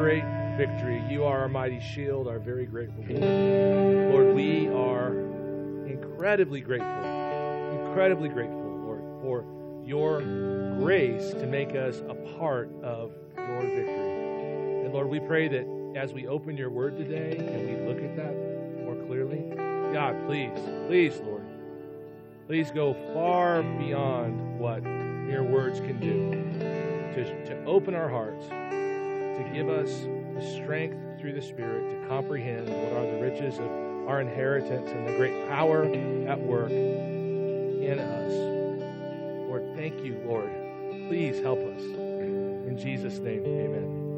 great victory. You are our mighty shield, our very grateful reward. Lord, we are incredibly grateful, incredibly grateful, Lord, for your grace to make us a part of your victory. And Lord, we pray that as we open your word today and we look at that more clearly, God, please, please, Lord, please go far beyond what mere words can do to, to open our hearts, to give us the strength through the Spirit to comprehend what are the riches of our inheritance and the great power at work in us. Lord, thank you, Lord. Please help us. In Jesus' name, amen.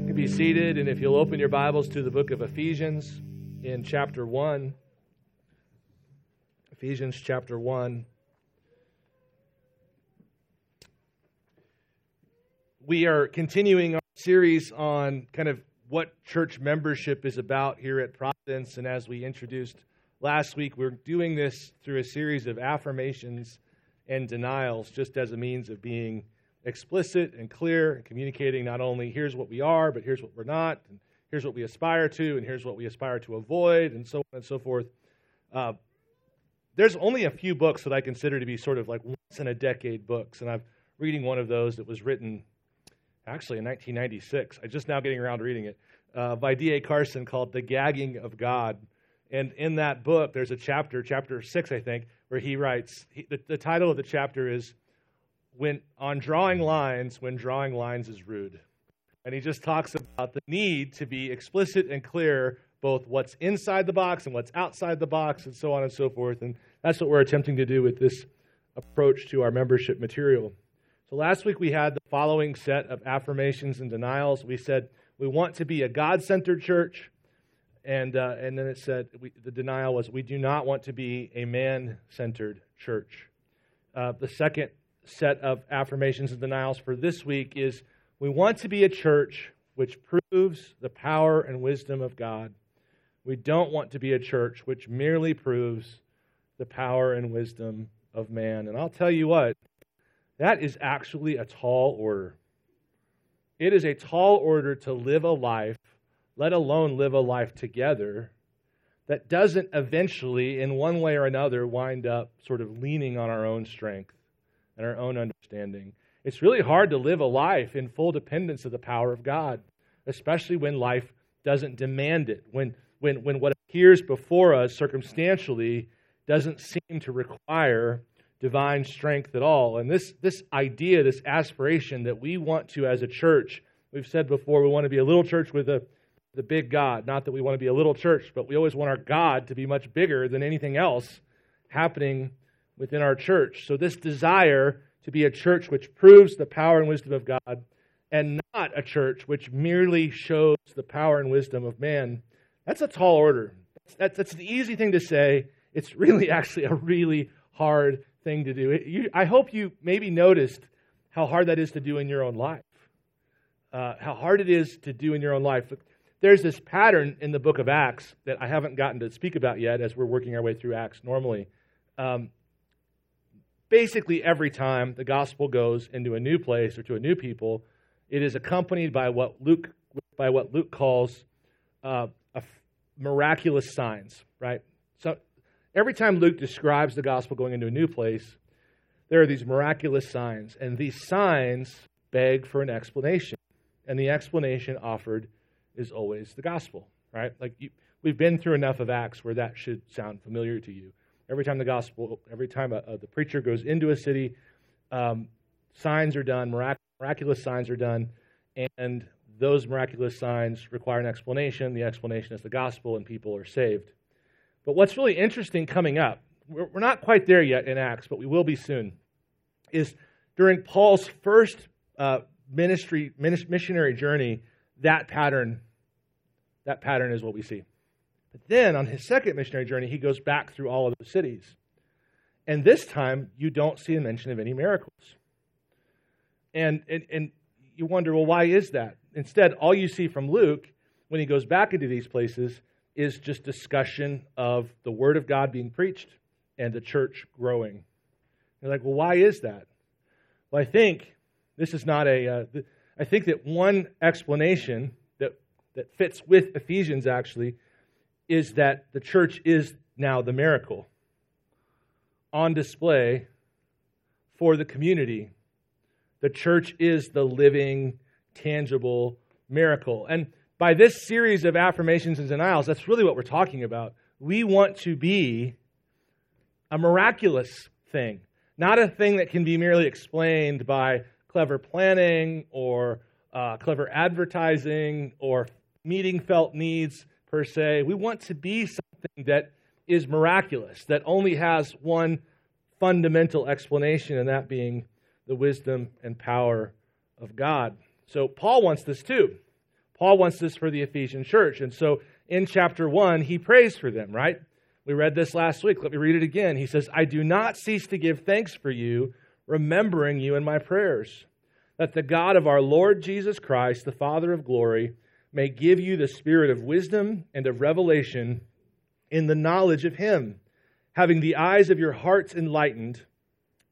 You can be seated, and if you'll open your Bibles to the book of Ephesians in chapter 1. Ephesians chapter 1. We are continuing our series on kind of what church membership is about here at Providence. And as we introduced last week, we're doing this through a series of affirmations and denials, just as a means of being explicit and clear and communicating not only here's what we are, but here's what we're not, and here's what we aspire to, and here's what we aspire to avoid, and so on and so forth. Uh, there's only a few books that I consider to be sort of like once in a decade books, and I'm reading one of those that was written actually in 1996. I'm just now getting around to reading it uh, by D.A. Carson called The Gagging of God. And in that book, there's a chapter, chapter six, I think, where he writes he, the, the title of the chapter is when on drawing lines when drawing lines is rude and he just talks about the need to be explicit and clear both what's inside the box and what's outside the box and so on and so forth and that's what we're attempting to do with this approach to our membership material so last week we had the following set of affirmations and denials. We said we want to be a God centered church. And, uh, and then it said we, the denial was we do not want to be a man centered church. Uh, the second set of affirmations and denials for this week is we want to be a church which proves the power and wisdom of God. We don't want to be a church which merely proves the power and wisdom of man. And I'll tell you what, that is actually a tall order. It is a tall order to live a life, let alone live a life together, that doesn't eventually, in one way or another, wind up sort of leaning on our own strength and our own understanding. It's really hard to live a life in full dependence of the power of God, especially when life doesn't demand it, when, when, when what appears before us circumstantially doesn't seem to require divine strength at all. And this, this idea, this aspiration that we want to, as a church, we've said before, we want to be a little church with a the big God. Not that we want to be a little church, but we always want our God to be much bigger than anything else happening within our church. So, this desire to be a church which proves the power and wisdom of God and not a church which merely shows the power and wisdom of man, that's a tall order. That's, that's an easy thing to say. It's really actually a really hard thing to do. You, I hope you maybe noticed how hard that is to do in your own life. Uh, how hard it is to do in your own life. There's this pattern in the book of Acts that I haven't gotten to speak about yet as we're working our way through Acts normally. Um, basically, every time the gospel goes into a new place or to a new people, it is accompanied by what Luke by what Luke calls uh, miraculous signs. Right. So Every time Luke describes the gospel going into a new place, there are these miraculous signs, and these signs beg for an explanation. And the explanation offered is always the gospel, right? Like you, we've been through enough of Acts where that should sound familiar to you. Every time the gospel, every time a, a, the preacher goes into a city, um, signs are done, mirac- miraculous signs are done, and those miraculous signs require an explanation. The explanation is the gospel, and people are saved. But what's really interesting coming up, we're, not quite there yet in Acts, but we will be soon, is during Paul's first uh, ministry missionary journey, that pattern, that pattern is what we see. But then on his second missionary journey, he goes back through all of the cities. And this time, you don't see a mention of any miracles. And, and, and you wonder, well, why is that? Instead, all you see from Luke when he goes back into these places is just discussion of the Word of God being preached and the church growing. You're like, well, why is that? Well, I think this is not a. Uh, I think that one explanation that, that fits with Ephesians actually is that the church is now the miracle on display for the community. The church is the living, tangible miracle. And by this series of affirmations and denials, that's really what we're talking about. We want to be a miraculous thing, not a thing that can be merely explained by clever planning or uh, clever advertising or meeting felt needs per se. We want to be something that is miraculous, that only has one fundamental explanation, and that being the wisdom and power of God. So Paul wants this too. Paul wants this for the Ephesian church. And so in chapter 1, he prays for them, right? We read this last week. Let me read it again. He says, I do not cease to give thanks for you, remembering you in my prayers, that the God of our Lord Jesus Christ, the Father of glory, may give you the spirit of wisdom and of revelation in the knowledge of him, having the eyes of your hearts enlightened,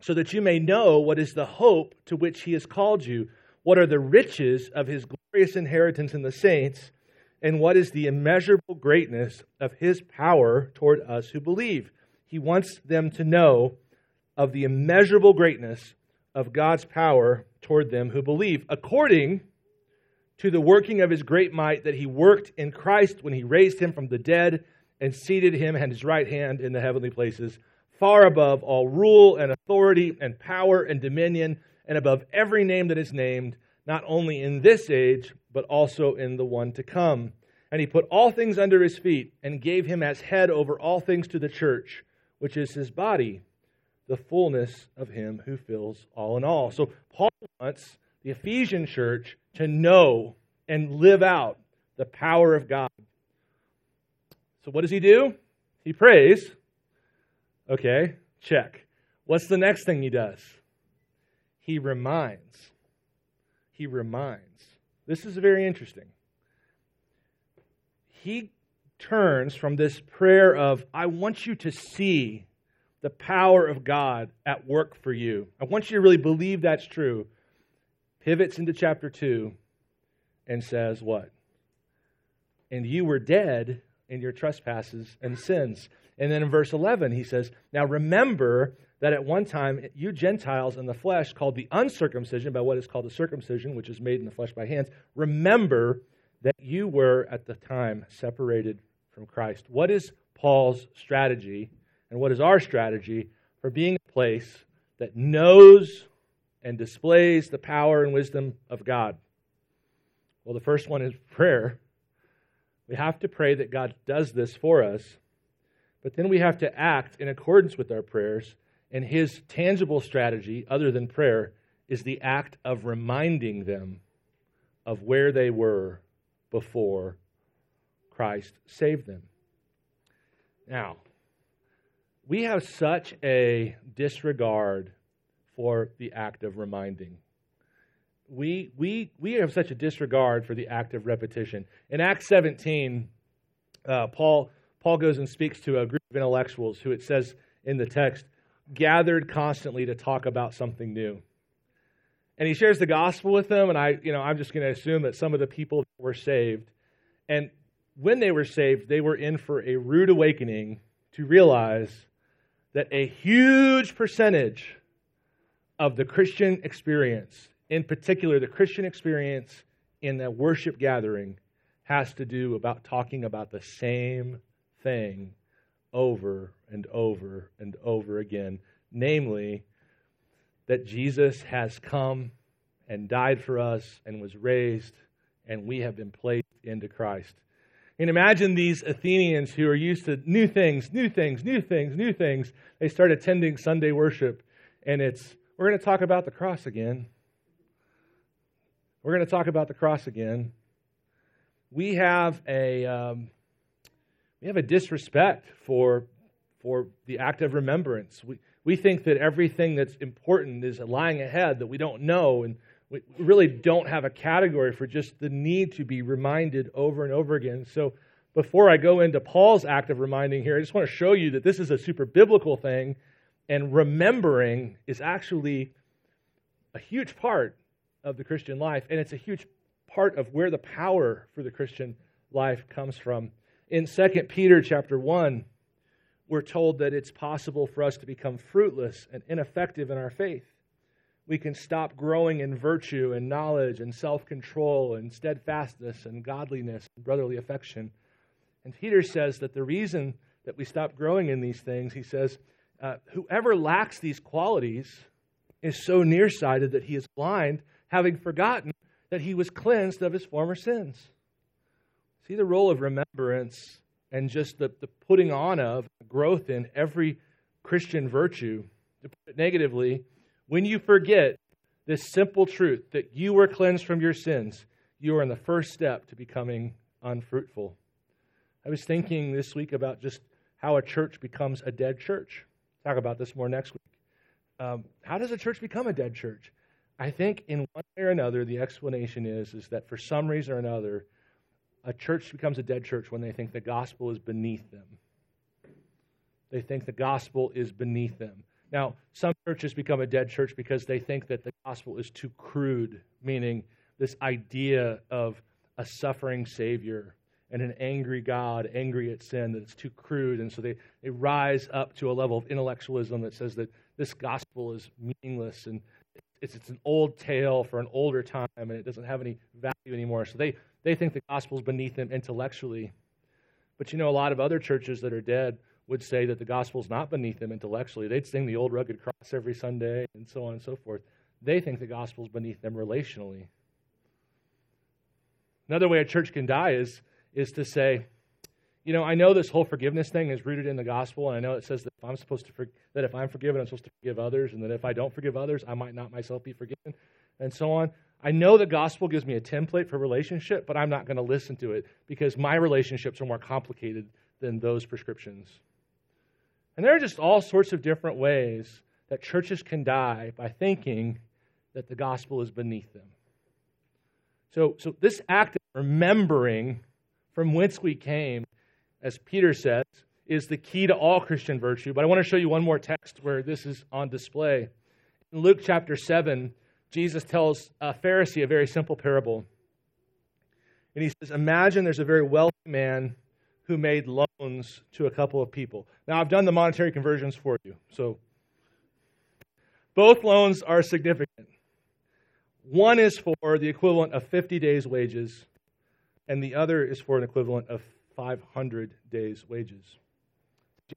so that you may know what is the hope to which he has called you, what are the riches of his glorious inheritance in the saints and what is the immeasurable greatness of his power toward us who believe. He wants them to know of the immeasurable greatness of God's power toward them who believe, according to the working of his great might that he worked in Christ when he raised him from the dead and seated him at his right hand in the heavenly places, far above all rule and authority and power and dominion, and above every name that is named not only in this age, but also in the one to come. And he put all things under his feet and gave him as head over all things to the church, which is his body, the fullness of him who fills all in all. So Paul wants the Ephesian church to know and live out the power of God. So what does he do? He prays. Okay, check. What's the next thing he does? He reminds he reminds. This is very interesting. He turns from this prayer of, I want you to see the power of God at work for you. I want you to really believe that's true. Pivots into chapter 2 and says, What? And you were dead in your trespasses and sins. And then in verse 11, he says, Now remember that at one time you Gentiles in the flesh, called the uncircumcision by what is called the circumcision, which is made in the flesh by hands, remember that you were at the time separated from Christ. What is Paul's strategy, and what is our strategy for being a place that knows and displays the power and wisdom of God? Well, the first one is prayer. We have to pray that God does this for us, but then we have to act in accordance with our prayers and his tangible strategy, other than prayer, is the act of reminding them of where they were before Christ saved them. Now, we have such a disregard for the act of reminding. We, we, we have such a disregard for the act of repetition. In Acts 17, uh, Paul, Paul goes and speaks to a group of intellectuals who it says in the text gathered constantly to talk about something new. And he shares the gospel with them, and I, you know, I'm just going to assume that some of the people were saved. And when they were saved, they were in for a rude awakening to realize that a huge percentage of the Christian experience, in particular the Christian experience in the worship gathering, has to do about talking about the same thing over and over and over again, namely, that Jesus has come and died for us and was raised, and we have been placed into Christ. And imagine these Athenians who are used to new things, new things, new things, new things. They start attending Sunday worship, and it's, we're going to talk about the cross again. We're going to talk about the cross again. We have a, um, we have a disrespect for, for the act of remembrance. We, we think that everything that's important is lying ahead that we don't know, and we really don't have a category for just the need to be reminded over and over again. So, before I go into Paul's act of reminding here, I just want to show you that this is a super biblical thing, and remembering is actually a huge part of the Christian life, and it's a huge part of where the power for the Christian life comes from. In 2 Peter chapter 1, we're told that it's possible for us to become fruitless and ineffective in our faith. We can stop growing in virtue and knowledge and self control and steadfastness and godliness and brotherly affection. And Peter says that the reason that we stop growing in these things, he says, uh, whoever lacks these qualities is so nearsighted that he is blind, having forgotten that he was cleansed of his former sins. See the role of remembrance and just the, the putting on of growth in every Christian virtue. To put it negatively, when you forget this simple truth that you were cleansed from your sins, you are in the first step to becoming unfruitful. I was thinking this week about just how a church becomes a dead church. Talk about this more next week. Um, how does a church become a dead church? I think in one way or another, the explanation is, is that for some reason or another, a church becomes a dead church when they think the gospel is beneath them. They think the gospel is beneath them. Now, some churches become a dead church because they think that the gospel is too crude, meaning this idea of a suffering Savior and an angry God, angry at sin, that it's too crude. And so they, they rise up to a level of intellectualism that says that this gospel is meaningless and it's, it's an old tale for an older time and it doesn't have any value anymore. So they, they think the gospel is beneath them intellectually. But you know, a lot of other churches that are dead would say that the gospel is not beneath them intellectually. They'd sing the old rugged cross every Sunday and so on and so forth. They think the gospel is beneath them relationally. Another way a church can die is, is to say, you know, I know this whole forgiveness thing is rooted in the gospel, and I know it says that if I'm supposed to for, that if I'm forgiven, I'm supposed to forgive others, and that if I don't forgive others, I might not myself be forgiven, and so on. I know the gospel gives me a template for relationship, but I'm not going to listen to it because my relationships are more complicated than those prescriptions. And there are just all sorts of different ways that churches can die by thinking that the gospel is beneath them. So, so this act of remembering from whence we came as Peter says, is the key to all Christian virtue. But I want to show you one more text where this is on display. In Luke chapter 7, Jesus tells a Pharisee a very simple parable. And he says, Imagine there's a very wealthy man who made loans to a couple of people. Now, I've done the monetary conversions for you. So both loans are significant. One is for the equivalent of 50 days' wages, and the other is for an equivalent of 500 days' wages.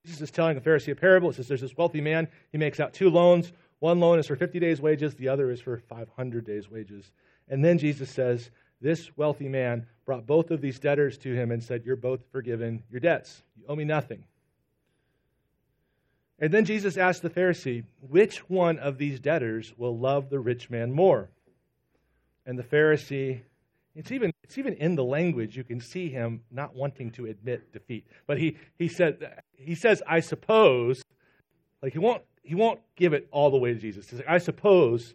Jesus is telling a Pharisee a parable. It says there's this wealthy man. He makes out two loans. One loan is for 50 days' wages, the other is for 500 days' wages. And then Jesus says, This wealthy man brought both of these debtors to him and said, You're both forgiven your debts. You owe me nothing. And then Jesus asked the Pharisee, Which one of these debtors will love the rich man more? And the Pharisee it's even, it's even in the language, you can see him not wanting to admit defeat. But he, he, said, he says, I suppose, like he won't, he won't give it all the way to Jesus. He's like, I suppose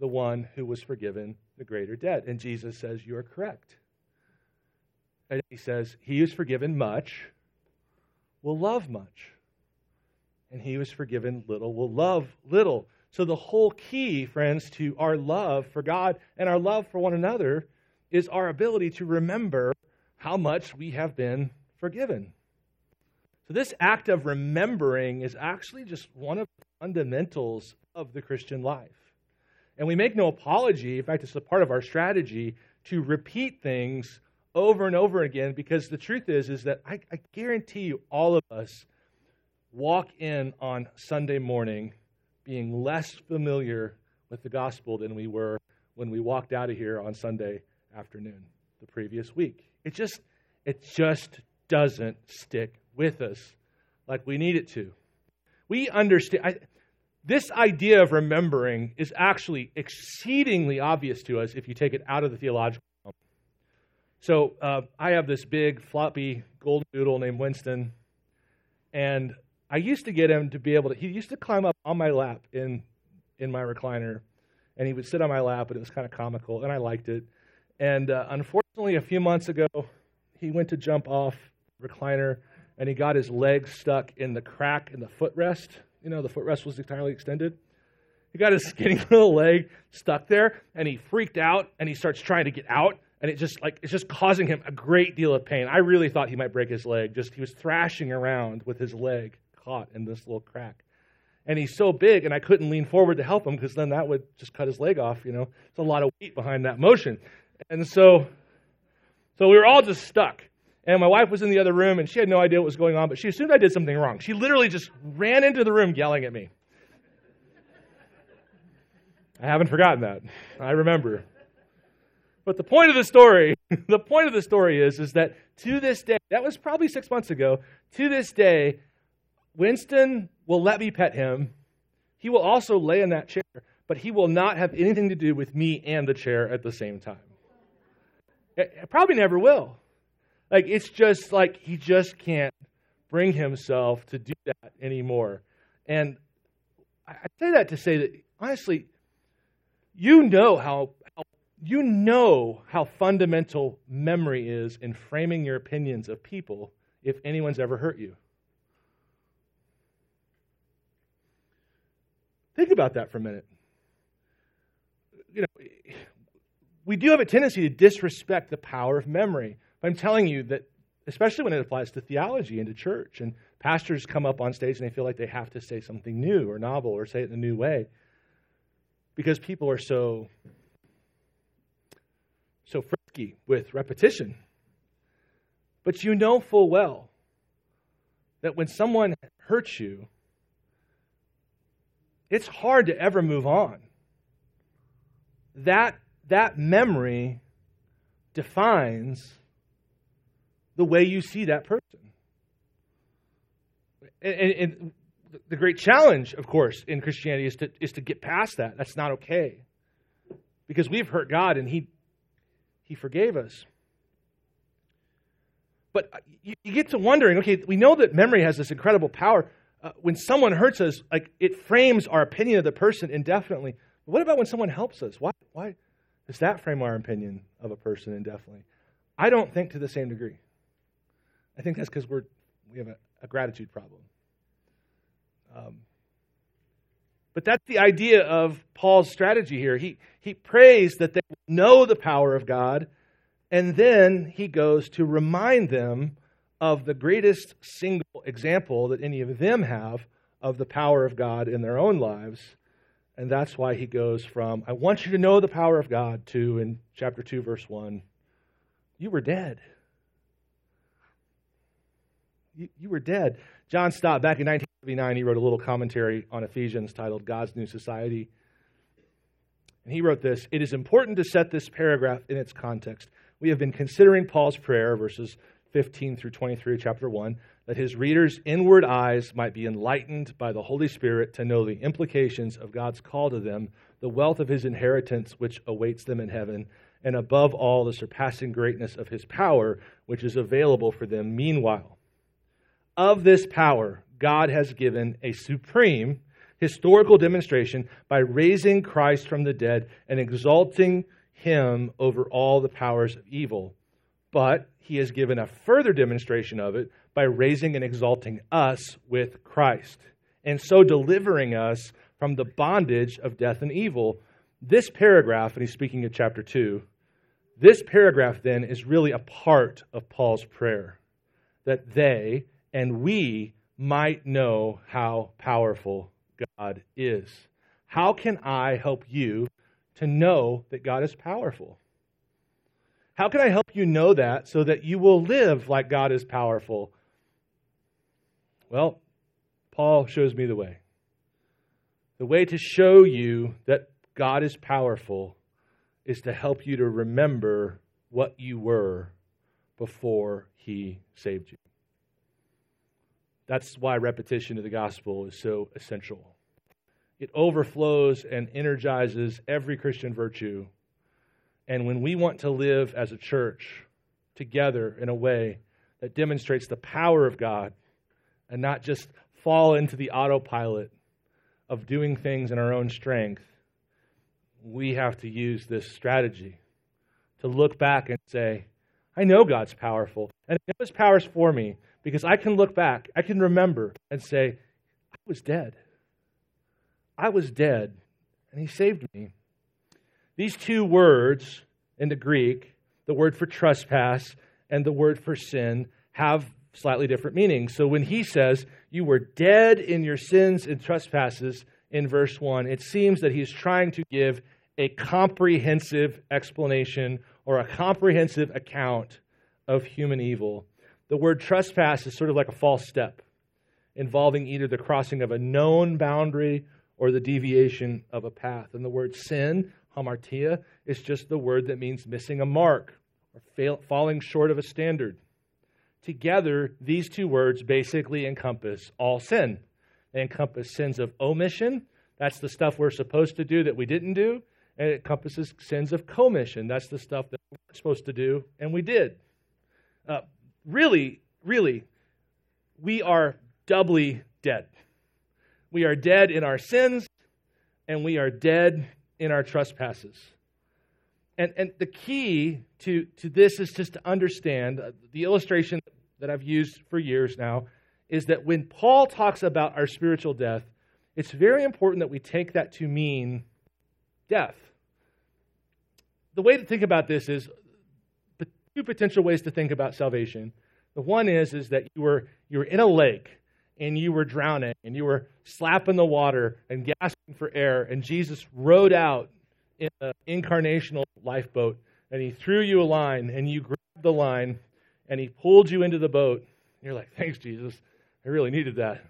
the one who was forgiven the greater debt. And Jesus says, You are correct. And he says, He who's forgiven much will love much. And he who is forgiven little will love little. So the whole key, friends, to our love for God and our love for one another is our ability to remember how much we have been forgiven. So, this act of remembering is actually just one of fundamentals of the Christian life. And we make no apology, in fact, it's a part of our strategy to repeat things over and over again because the truth is, is that I, I guarantee you, all of us walk in on Sunday morning being less familiar with the gospel than we were when we walked out of here on Sunday afternoon the previous week. It just it just doesn't stick with us like we need it to. We understand I, this idea of remembering is actually exceedingly obvious to us if you take it out of the theological realm. So uh, I have this big floppy golden doodle named Winston, and I used to get him to be able to. He used to climb up on my lap in in my recliner, and he would sit on my lap, and it was kind of comical, and I liked it. And uh, unfortunately, a few months ago, he went to jump off recliner and he got his leg stuck in the crack in the footrest. You know, the footrest was entirely extended. He got his skinny little leg stuck there, and he freaked out, and he starts trying to get out, and it just like it's just causing him a great deal of pain. I really thought he might break his leg. Just he was thrashing around with his leg caught in this little crack. And he's so big, and I couldn't lean forward to help him because then that would just cut his leg off. You know, it's a lot of weight behind that motion, and so, so we were all just stuck. And my wife was in the other room, and she had no idea what was going on, but she assumed I did something wrong. She literally just ran into the room yelling at me. I haven't forgotten that. I remember. But the point of the story, the point of the story is, is that to this day, that was probably six months ago, to this day, Winston will let me pet him. He will also lay in that chair, but he will not have anything to do with me and the chair at the same time. It probably never will. Like, it's just like he just can't bring himself to do that anymore. And I say that to say that, honestly, you know how, how you know how fundamental memory is in framing your opinions of people if anyone's ever hurt you. Think about that for a minute. You know, we do have a tendency to disrespect the power of memory. But I'm telling you that, especially when it applies to theology and to church, and pastors come up on stage and they feel like they have to say something new or novel or say it in a new way because people are so so frisky with repetition. But you know full well that when someone hurts you, it's hard to ever move on. That, that memory defines the way you see that person. And, and, and, the great challenge, of course, in Christianity is to, is to get past that. That's not okay. Because we've hurt God and He, he forgave us. But you, you get to wondering okay, we know that memory has this incredible power. Uh, when someone hurts us, like it frames our opinion of the person indefinitely. What about when someone helps us? Why, why does that frame our opinion of a person indefinitely? I don't think to the same degree. I think that's because we're we have a, a gratitude problem. Um, but that's the idea of Paul's strategy here. He he prays that they know the power of God, and then he goes to remind them of the greatest single example that any of them have of the power of God in their own lives. And that's why he goes from, I want you to know the power of God, to, in chapter 2, verse 1, you were dead you, you were dead. John Stott, back in 1979, he wrote a little commentary on Ephesians titled God's New Society. And he wrote this It is important to set this paragraph in its context. We have been considering Paul's prayer, verses 15 through 23 of chapter 1, that his readers' inward eyes might be enlightened by the Holy Spirit to know the implications of God's call to them, the wealth of his inheritance which awaits them in heaven, and above all, the surpassing greatness of his power which is available for them meanwhile of this power, God has given a supreme historical demonstration by raising Christ from the dead and exalting him over all the powers of evil. But he has given a further demonstration of it by raising and exalting us with Christ, and so delivering us from the bondage of death and evil. This paragraph, and he's speaking of chapter 2, this paragraph then is really a part of Paul's prayer that they, and we might know how powerful God is. How can I help you to know that God is powerful? How can I help you know that so that you will live like God is powerful? Well, Paul shows me the way. The way to show you that God is powerful is to help you to remember what you were before he saved you. That's why repetition of the gospel is so essential. It overflows and energizes every Christian virtue. And when we want to live as a church together in a way that demonstrates the power of God and not just fall into the autopilot of doing things in our own strength, we have to use this strategy to look back and say, I know God's powerful, and I know His power is for me, because I can look back, I can remember and say, I was dead. I was dead and he saved me. These two words in the Greek, the word for trespass and the word for sin, have slightly different meanings. So when he says, You were dead in your sins and trespasses in verse 1, it seems that he's trying to give a comprehensive explanation or a comprehensive account of human evil. The word trespass is sort of like a false step involving either the crossing of a known boundary or the deviation of a path. And the word sin, hamartia, is just the word that means missing a mark or fail, falling short of a standard. Together, these two words basically encompass all sin. They encompass sins of omission, that's the stuff we're supposed to do that we didn't do, and it encompasses sins of commission. That's the stuff that we we're supposed to do and we did. Uh, really, really, we are doubly dead. We are dead in our sins, and we are dead in our trespasses. And, and the key to, to this is just to understand uh, the illustration that I've used for years now is that when Paul talks about our spiritual death, it's very important that we take that to mean death. The way to think about this is two potential ways to think about salvation. The one is, is that you were, you were in a lake and you were drowning and you were slapping the water and gasping for air, and Jesus rode out in an incarnational lifeboat and he threw you a line and you grabbed the line and he pulled you into the boat. and You're like, thanks, Jesus. I really needed that.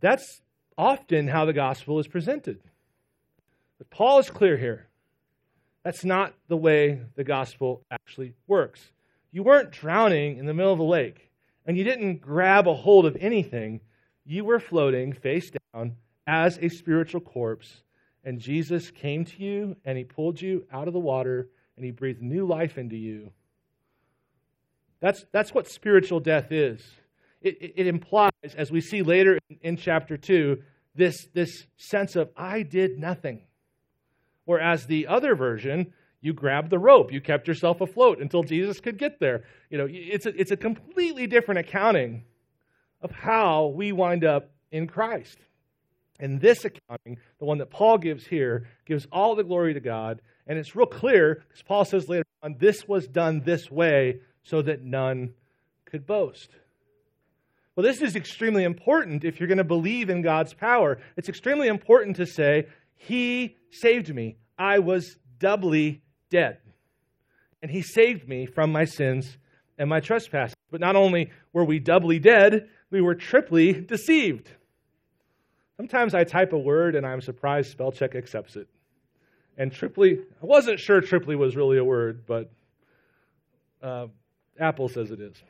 That's often how the gospel is presented. But Paul is clear here. That's not the way the gospel actually works. You weren't drowning in the middle of a lake and you didn't grab a hold of anything, you were floating face down as a spiritual corpse. And Jesus came to you and he pulled you out of the water and he breathed new life into you. That's, that's what spiritual death is. It, it, it implies, as we see later in, in chapter 2, this, this sense of, I did nothing. Whereas the other version you grabbed the rope. You kept yourself afloat until Jesus could get there. You know, it's a, it's a completely different accounting of how we wind up in Christ. And this accounting, the one that Paul gives here, gives all the glory to God. And it's real clear, because Paul says later on, this was done this way so that none could boast. Well, this is extremely important if you're going to believe in God's power. It's extremely important to say, He saved me. I was doubly dead. And he saved me from my sins and my trespasses. But not only were we doubly dead, we were triply deceived. Sometimes I type a word and I'm surprised spell check accepts it. And triply, I wasn't sure triply was really a word, but uh, Apple says it is.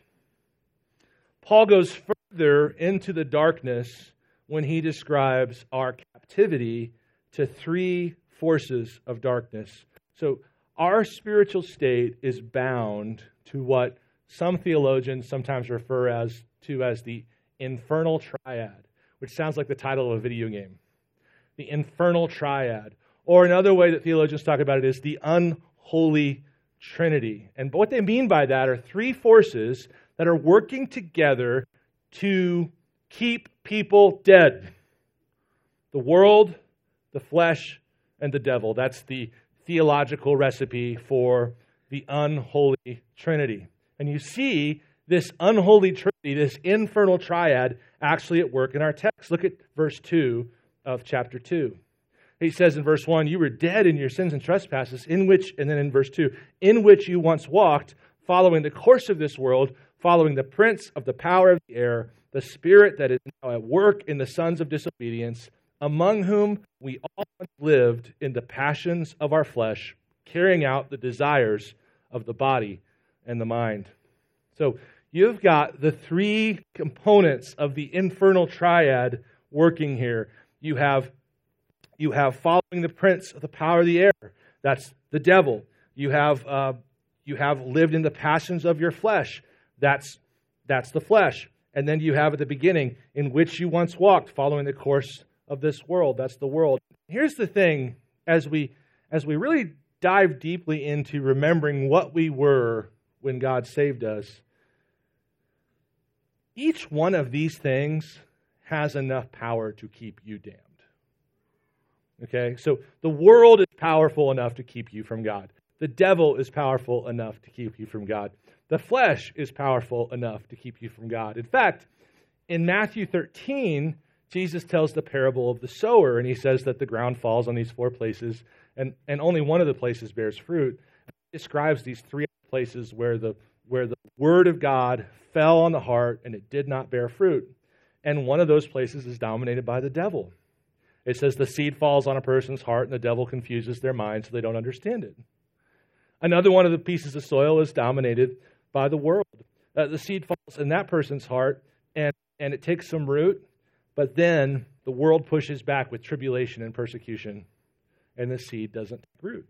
Paul goes further into the darkness when he describes our captivity to three forces of darkness. So our spiritual state is bound to what some theologians sometimes refer as to as the infernal triad, which sounds like the title of a video game. The infernal triad. Or another way that theologians talk about it is the unholy trinity. And what they mean by that are three forces that are working together to keep people dead the world, the flesh, and the devil. That's the theological recipe for the unholy Trinity. And you see this unholy Trinity, this infernal triad, actually at work in our text. Look at verse 2 of chapter 2. He says in verse 1, You were dead in your sins and trespasses, in which, and then in verse 2, in which you once walked, following the course of this world, following the prince of the power of the air, the spirit that is now at work in the sons of disobedience among whom we all lived in the passions of our flesh, carrying out the desires of the body and the mind. So you've got the three components of the infernal triad working here. You have you have following the prince of the power of the air. That's the devil. You have uh, you have lived in the passions of your flesh. That's that's the flesh. And then you have at the beginning in which you once walked, following the course of this world. That's the world. Here's the thing as we as we really dive deeply into remembering what we were when God saved us, each one of these things has enough power to keep you damned. Okay? So the world is powerful enough to keep you from God. The devil is powerful enough to keep you from God. The flesh is powerful enough to keep you from God. In fact, in Matthew 13, Jesus tells the parable of the sower, and he says that the ground falls on these four places, and, and only one of the places bears fruit. He describes these three places where the, where the word of God fell on the heart and it did not bear fruit. And one of those places is dominated by the devil. It says the seed falls on a person's heart and the devil confuses their mind so they don't understand it. Another one of the pieces of soil is dominated by the world. Uh, the seed falls in that person's heart and, and it takes some root, but then the world pushes back with tribulation and persecution, and the seed doesn't take root.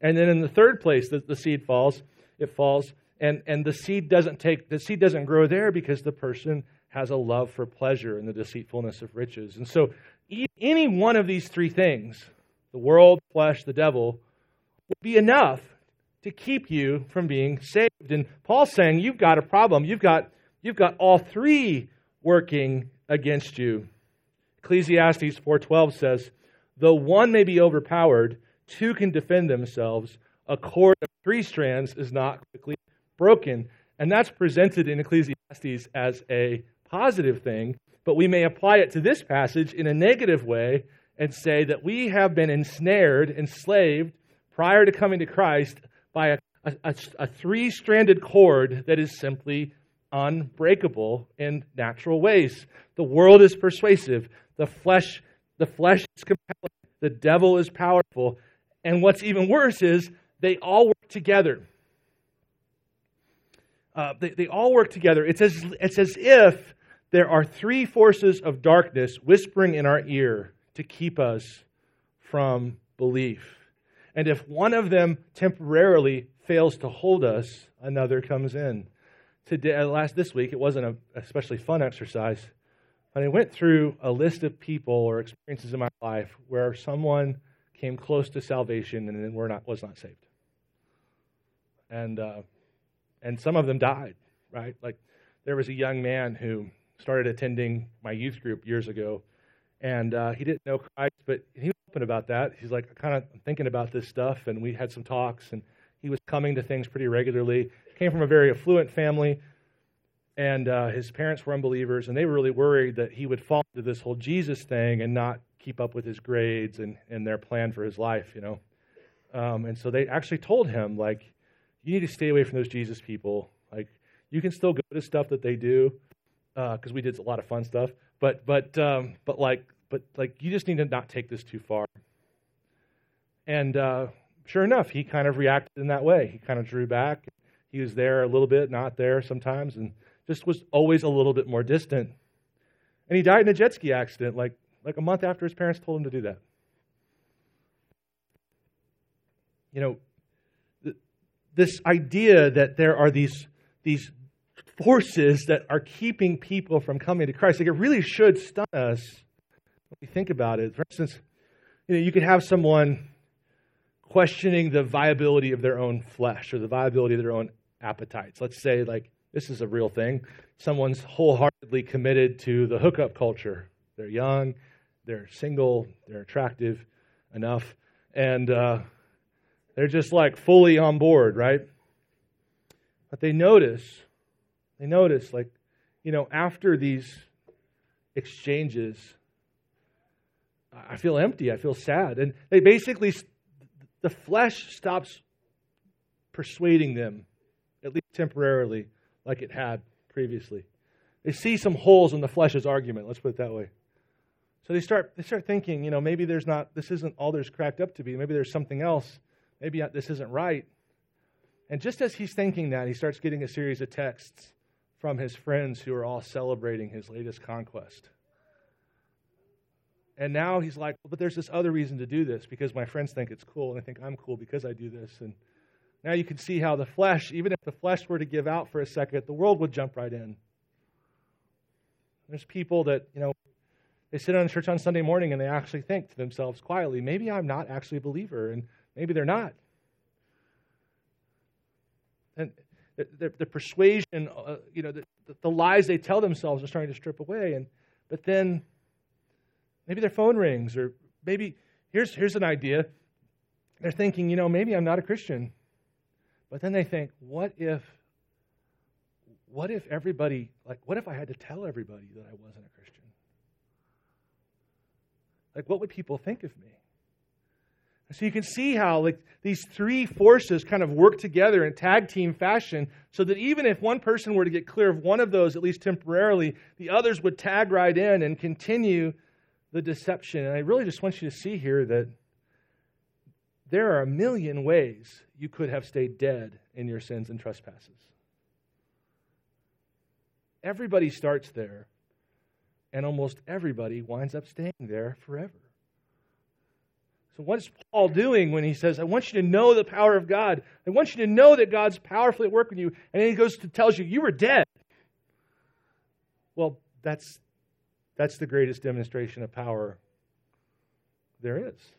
And then in the third place, the, the seed falls, it falls, and, and the seed doesn't take the seed doesn't grow there because the person has a love for pleasure and the deceitfulness of riches. And so any one of these three things, the world, flesh, the devil, would be enough to keep you from being saved. And Paul's saying you've got a problem. You've got, you've got all three working against you. Ecclesiastes 4:12 says, "Though one may be overpowered, two can defend themselves. A cord of three strands is not quickly broken." And that's presented in Ecclesiastes as a positive thing, but we may apply it to this passage in a negative way and say that we have been ensnared, enslaved prior to coming to Christ by a, a, a three stranded cord that is simply unbreakable in natural ways. The world is persuasive, the flesh, the flesh is compelling, the devil is powerful, and what's even worse is they all work together. Uh, they, they all work together. It's as, it's as if there are three forces of darkness whispering in our ear to keep us from belief. And if one of them temporarily fails to hold us, another comes in. Today, uh, last this week, it wasn't an especially fun exercise, but I went through a list of people or experiences in my life where someone came close to salvation and then were not was not saved, and uh, and some of them died. Right, like there was a young man who started attending my youth group years ago, and uh, he didn't know Christ, but he was open about that. He's like, kind of thinking about this stuff, and we had some talks, and he was coming to things pretty regularly. Came from a very affluent family, and uh, his parents were unbelievers, and they were really worried that he would fall into this whole Jesus thing and not keep up with his grades and, and their plan for his life, you know. Um, and so they actually told him, like, you need to stay away from those Jesus people. Like, you can still go to stuff that they do, because uh, we did a lot of fun stuff. But but um, but like but like you just need to not take this too far. And uh, sure enough, he kind of reacted in that way. He kind of drew back. He was there a little bit, not there sometimes, and just was always a little bit more distant. And he died in a jet ski accident, like like a month after his parents told him to do that. You know, th- this idea that there are these these forces that are keeping people from coming to Christ. Like it really should stun us when we think about it. For instance, you know, you could have someone questioning the viability of their own flesh or the viability of their own appetites. Let's say, like, this is a real thing. Someone's wholeheartedly committed to the hookup culture. They're young, they're single, they're attractive enough, and uh, they're just like fully on board, right? But they notice they notice, like, you know, after these exchanges, I feel empty. I feel sad. And they basically, the flesh stops persuading them, at least temporarily, like it had previously. They see some holes in the flesh's argument, let's put it that way. So they start, they start thinking, you know, maybe there's not, this isn't all there's cracked up to be. Maybe there's something else. Maybe this isn't right. And just as he's thinking that, he starts getting a series of texts from his friends who are all celebrating his latest conquest. And now he's like, well, but there's this other reason to do this because my friends think it's cool, and I think I'm cool because I do this. And now you can see how the flesh, even if the flesh were to give out for a second, the world would jump right in. There's people that, you know, they sit on church on Sunday morning and they actually think to themselves quietly, maybe I'm not actually a believer, and maybe they're not. And the, the, persuasion, uh, you know, the, the lies they tell themselves are starting to strip away. And but then maybe their phone rings, or maybe here's, here's an idea. They're thinking, you know, maybe I'm not a Christian. But then they think, what if what if everybody like what if I had to tell everybody that I wasn't a Christian? Like what would people think of me? So you can see how like these three forces kind of work together in tag team fashion so that even if one person were to get clear of one of those at least temporarily, the others would tag right in and continue the deception. And I really just want you to see here that there are a million ways you could have stayed dead in your sins and trespasses. Everybody starts there, and almost everybody winds up staying there forever. So, what's Paul doing when he says, I want you to know the power of God? I want you to know that God's powerfully at work in you. And then he goes to tells you, you were dead. Well, that's, that's the greatest demonstration of power there is.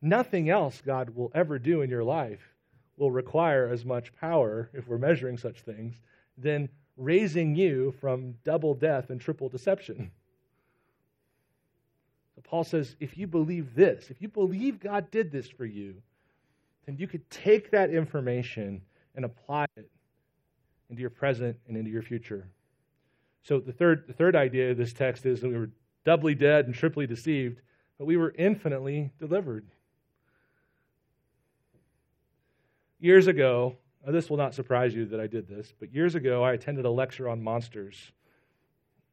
Nothing else God will ever do in your life will require as much power, if we're measuring such things, than raising you from double death and triple deception. So Paul says if you believe this, if you believe God did this for you, then you could take that information and apply it into your present and into your future. So the third, the third idea of this text is that we were doubly dead and triply deceived, but we were infinitely delivered. Years ago, this will not surprise you that I did this, but years ago I attended a lecture on monsters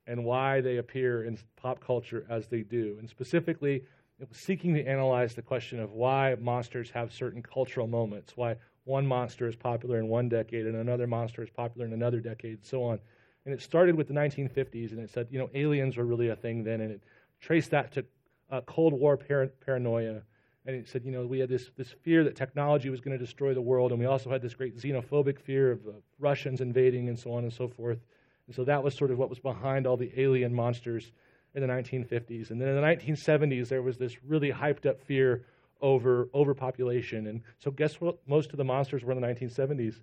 and why they appear in pop culture as they do. And specifically, it was seeking to analyze the question of why monsters have certain cultural moments, why one monster is popular in one decade and another monster is popular in another decade, and so on. And it started with the 1950s, and it said, you know, aliens were really a thing then, and it traced that to uh, Cold War par- paranoia and it said, you know, we had this, this fear that technology was going to destroy the world, and we also had this great xenophobic fear of Russians invading and so on and so forth. And so that was sort of what was behind all the alien monsters in the 1950s. And then in the 1970s, there was this really hyped up fear over overpopulation. And so guess what? Most of the monsters were in the 1970s.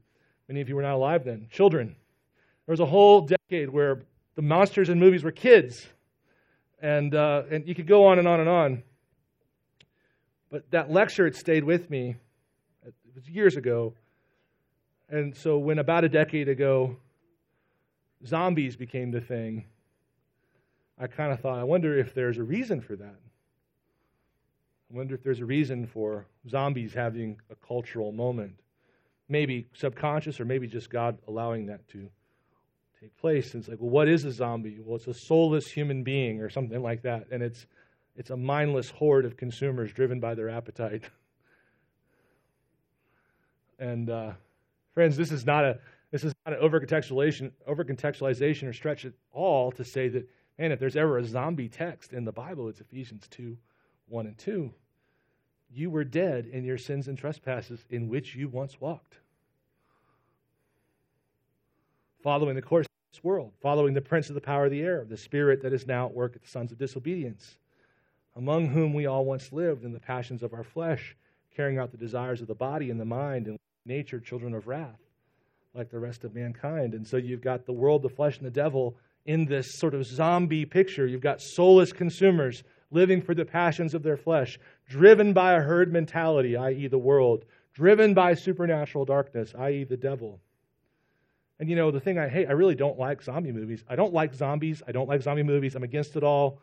Many of you were not alive then. Children. There was a whole decade where the monsters in movies were kids. And, uh, and you could go on and on and on. But that lecture, it stayed with me. It was years ago. And so when about a decade ago, zombies became the thing, I kind of thought, I wonder if there's a reason for that. I wonder if there's a reason for zombies having a cultural moment. Maybe subconscious or maybe just God allowing that to take place. And it's like, well, what is a zombie? Well, it's a soulless human being or something like that. And it's it's a mindless horde of consumers driven by their appetite. and uh, friends, this is not a this is not an overcontextualization, overcontextualization or stretch at all to say that, man, if there's ever a zombie text in the Bible, it's Ephesians 2 1 and 2. You were dead in your sins and trespasses in which you once walked. Following the course this world, following the prince of the power of the air, the spirit that is now at work at the sons of disobedience among whom we all once lived in the passions of our flesh, carrying out the desires of the body and the mind, and nature, children of wrath, like the rest of mankind. And so you've got the world, the flesh, and the devil in this sort of zombie picture. You've got soulless consumers living for the passions of their flesh, driven by a herd mentality, i.e., the world, driven by supernatural darkness, i.e., the devil. And you know, the thing I hate, I really don't like zombie movies. I don't like zombies. I don't like zombie movies. I'm against it all.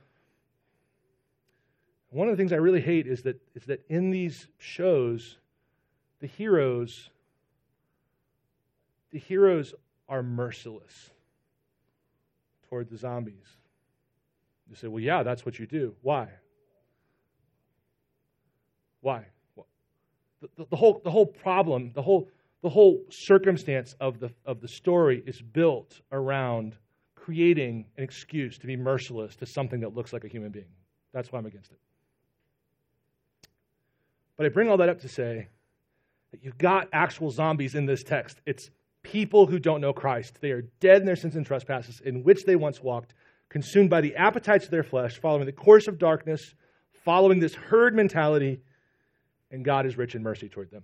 One of the things I really hate is that, is that in these shows, the heroes, the heroes are merciless toward the zombies. You say, well, yeah, that's what you do. Why? Why? The, the, the, whole, the whole problem, the whole, the whole circumstance of the, of the story is built around creating an excuse to be merciless to something that looks like a human being. That's why I'm against it. But I bring all that up to say that you've got actual zombies in this text. It's people who don't know Christ. They are dead in their sins and trespasses in which they once walked, consumed by the appetites of their flesh, following the course of darkness, following this herd mentality, and God is rich in mercy toward them.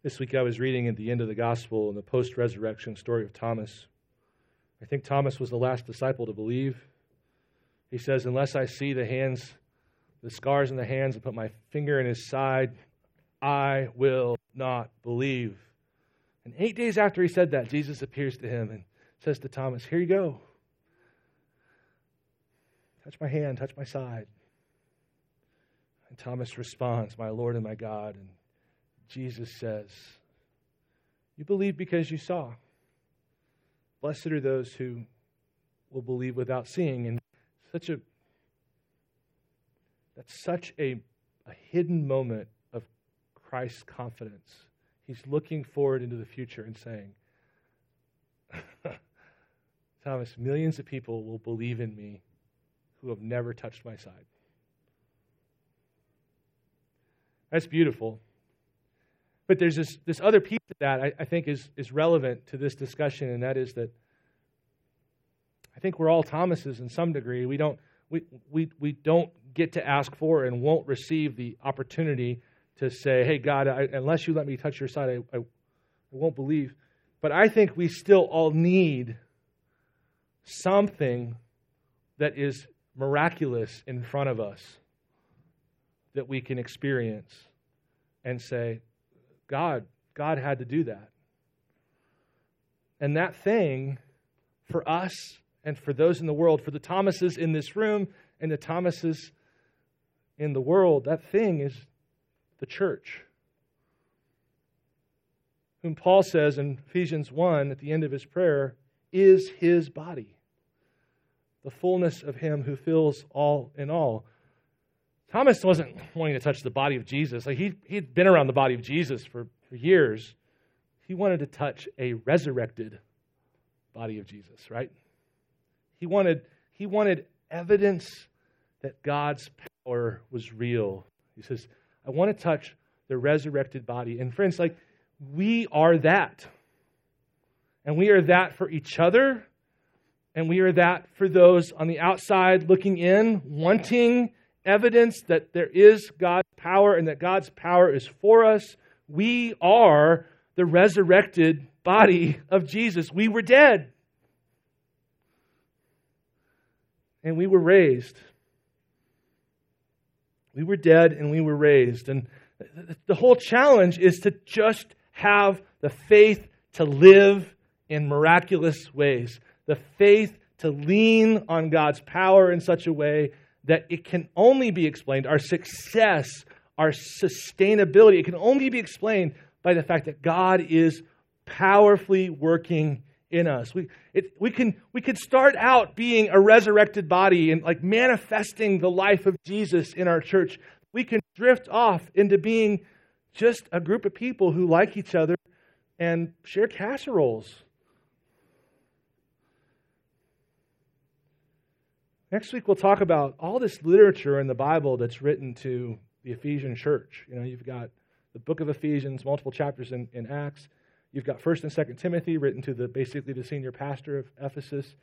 This week I was reading at the end of the gospel in the post resurrection story of Thomas. I think Thomas was the last disciple to believe. He says, Unless I see the hands, the scars in the hands, and put my finger in his side, I will not believe. And eight days after he said that, Jesus appears to him and says to Thomas, Here you go. Touch my hand, touch my side. And Thomas responds, My Lord and my God. And Jesus says, You believe because you saw. Blessed are those who will believe without seeing. And such a that's such a, a hidden moment of Christ's confidence. He's looking forward into the future and saying, Thomas, millions of people will believe in me who have never touched my side. That's beautiful. But there's this, this other piece of that I, I think is, is relevant to this discussion, and that is that I think we're all Thomases in some degree. We don't, we, we, we don't get to ask for and won't receive the opportunity to say, hey, God, I, unless you let me touch your side, I, I, I won't believe. But I think we still all need something that is miraculous in front of us that we can experience and say, God, God had to do that. And that thing for us and for those in the world, for the Thomases in this room and the Thomases in the world, that thing is the church. Whom Paul says in Ephesians 1 at the end of his prayer is his body, the fullness of him who fills all in all. Thomas wasn't wanting to touch the body of Jesus. Like he, he'd been around the body of Jesus for, for years. He wanted to touch a resurrected body of Jesus, right? He wanted, he wanted evidence that God's power was real. He says, I want to touch the resurrected body. And friends, like, we are that. And we are that for each other. And we are that for those on the outside looking in, wanting evidence that there is God's power and that God's power is for us. We are the resurrected body of Jesus. We were dead. And we were raised. We were dead and we were raised. And the whole challenge is to just have the faith to live in miraculous ways, the faith to lean on God's power in such a way that it can only be explained, our success, our sustainability, it can only be explained by the fact that God is powerfully working in us. We, it, we, can, we could start out being a resurrected body and like manifesting the life of Jesus in our church. We can drift off into being just a group of people who like each other and share casseroles Next week, we'll talk about all this literature in the Bible that's written to the Ephesian church. You know, you've got the book of Ephesians, multiple chapters in, in Acts. You've got 1st and 2nd Timothy written to the basically the senior pastor of Ephesus.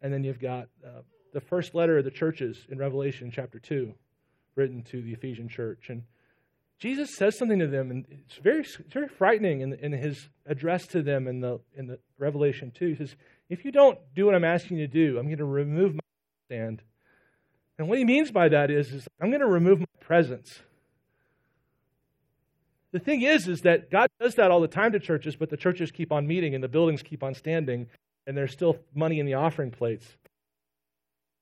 And then you've got uh, the first letter of the churches in Revelation chapter 2 written to the Ephesian church. And Jesus says something to them, and it's very, it's very frightening in, in his address to them in the, in the Revelation 2. He says, If you don't do what I'm asking you to do, I'm going to remove my stand. And what he means by that is, is I'm going to remove my presence. The thing is, is that God does that all the time to churches, but the churches keep on meeting and the buildings keep on standing, and there's still money in the offering plates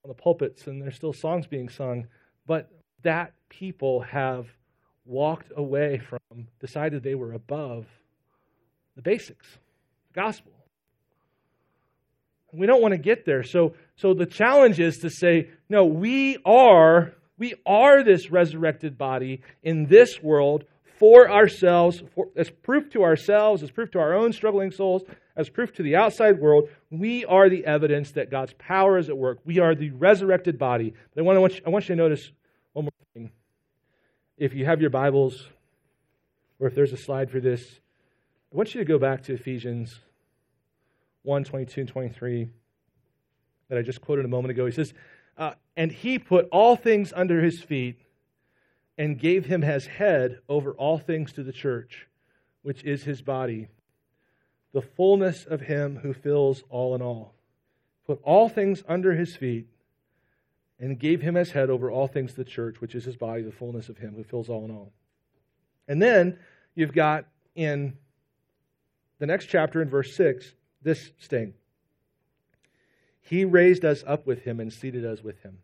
on the pulpits, and there's still songs being sung. But that people have walked away from, decided they were above the basics, the gospel. We don't want to get there. So, so the challenge is to say, no, we are, we are this resurrected body in this world for ourselves, for, as proof to ourselves, as proof to our own struggling souls, as proof to the outside world. We are the evidence that God's power is at work. We are the resurrected body. But I want, to, I want you to notice one more thing. If you have your Bibles, or if there's a slide for this, I want you to go back to Ephesians 1 22 and 23 that I just quoted a moment ago. He says, uh, And he put all things under his feet and gave him as head over all things to the church, which is his body, the fullness of him who fills all in all. Put all things under his feet and gave him as head over all things to the church, which is his body, the fullness of him who fills all in all. And then you've got in the next chapter in verse 6 this sting He raised us up with him and seated us with him.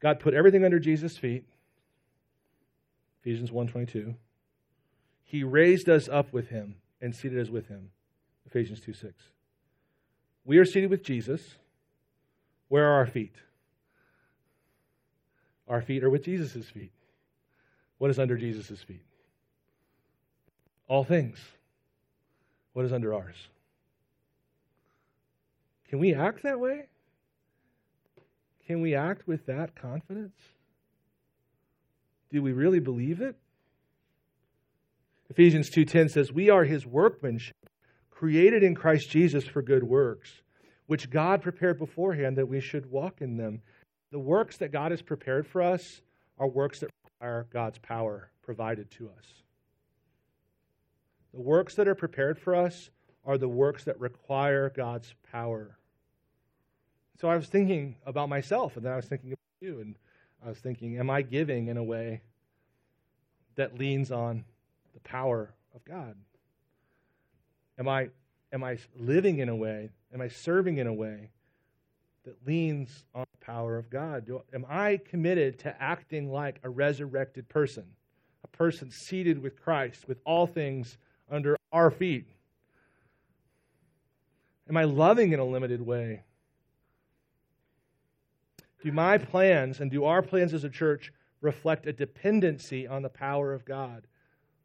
God put everything under Jesus' feet. Ephesians 1:22. He raised us up with him and seated us with him. Ephesians 2 6. We are seated with Jesus. Where are our feet? Our feet are with Jesus' feet. What is under Jesus' feet? All things. What is under ours? Can we act that way? Can we act with that confidence? Do we really believe it? Ephesians 2:10 says, "We are his workmanship, created in Christ Jesus for good works, which God prepared beforehand that we should walk in them." The works that God has prepared for us are works that require God's power provided to us. The works that are prepared for us are the works that require God's power. So I was thinking about myself, and then I was thinking about you, and I was thinking, am I giving in a way that leans on the power of God? Am I, am I living in a way, am I serving in a way that leans on the power of God? Do, am I committed to acting like a resurrected person, a person seated with Christ, with all things under our feet? Am I loving in a limited way? Do my plans and do our plans as a church reflect a dependency on the power of God?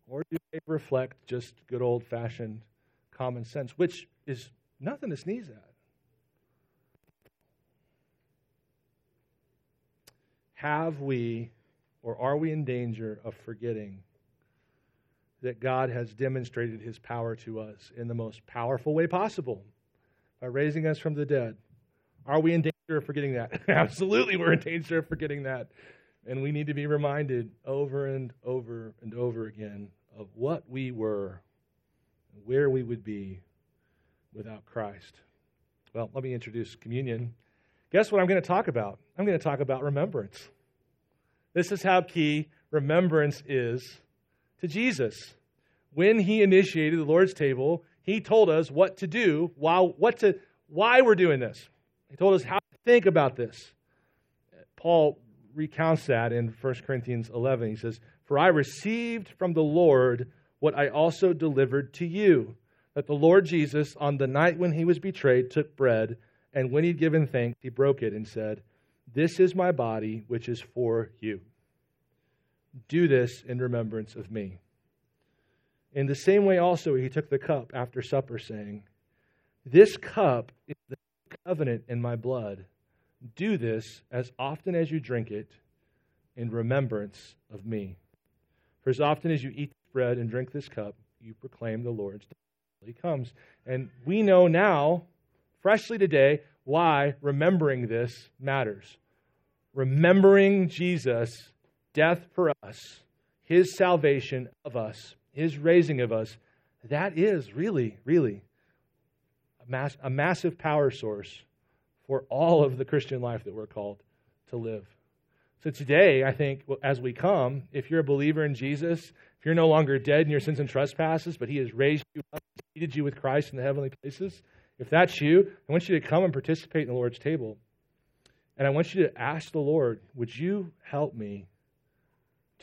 Or do they reflect just good old fashioned common sense, which is nothing to sneeze at? Have we or are we in danger of forgetting that God has demonstrated his power to us in the most powerful way possible by raising us from the dead? Are we in danger of forgetting that? Absolutely, we're in danger of forgetting that. And we need to be reminded over and over and over again of what we were, and where we would be without Christ. Well, let me introduce communion. Guess what I'm going to talk about? I'm going to talk about remembrance. This is how key remembrance is to Jesus. When he initiated the Lord's table, he told us what to do, while, what to, why we're doing this. He told us how to think about this. Paul recounts that in 1 Corinthians 11. He says, For I received from the Lord what I also delivered to you that the Lord Jesus, on the night when he was betrayed, took bread, and when he'd given thanks, he broke it and said, This is my body, which is for you. Do this in remembrance of me. In the same way, also, he took the cup after supper, saying, This cup is the covenant in my blood. Do this as often as you drink it in remembrance of me. For as often as you eat this bread and drink this cup, you proclaim the Lord's death until he comes. And we know now, freshly today, why remembering this matters. Remembering Jesus' death for us, his salvation of us, his raising of us, that is really, really a, mass, a massive power source for all of the Christian life that we're called to live. So today, I think, as we come, if you're a believer in Jesus, if you're no longer dead in your sins and trespasses, but He has raised you up, seated you with Christ in the heavenly places, if that's you, I want you to come and participate in the Lord's table. And I want you to ask the Lord, would you help me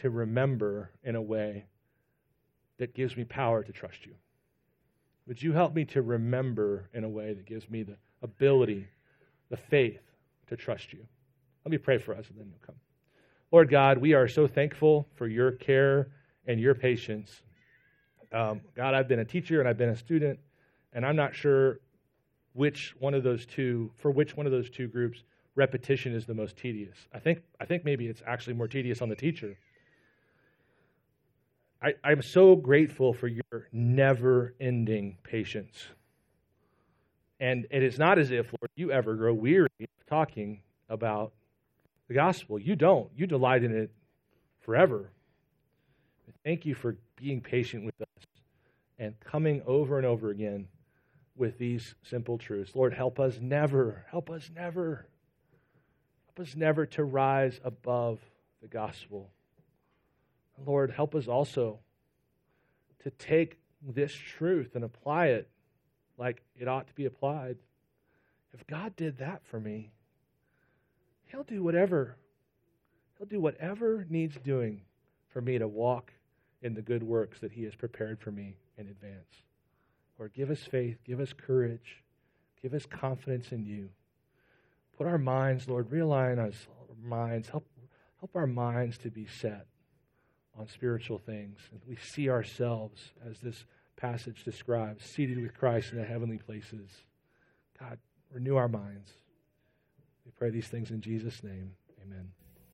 to remember in a way that gives me power to trust you? Would you help me to remember in a way that gives me the ability, the faith to trust you? Let me pray for us and then you'll come. Lord God, we are so thankful for your care and your patience. Um, God, I've been a teacher and I've been a student, and I'm not sure which one of those two, for which one of those two groups repetition is the most tedious. I think, I think maybe it's actually more tedious on the teacher. I, I'm so grateful for your never ending patience. And it is not as if, Lord, you ever grow weary of talking about the gospel. You don't. You delight in it forever. Thank you for being patient with us and coming over and over again with these simple truths. Lord, help us never, help us never, help us never to rise above the gospel. Lord, help us also to take this truth and apply it like it ought to be applied. If God did that for me, He'll do whatever. He'll do whatever needs doing for me to walk in the good works that He has prepared for me in advance. Lord, give us faith, give us courage, give us confidence in you. Put our minds, Lord, realign our minds, help, help our minds to be set on spiritual things. We see ourselves, as this passage describes, seated with Christ in the heavenly places. God, renew our minds. We pray these things in Jesus' name. Amen.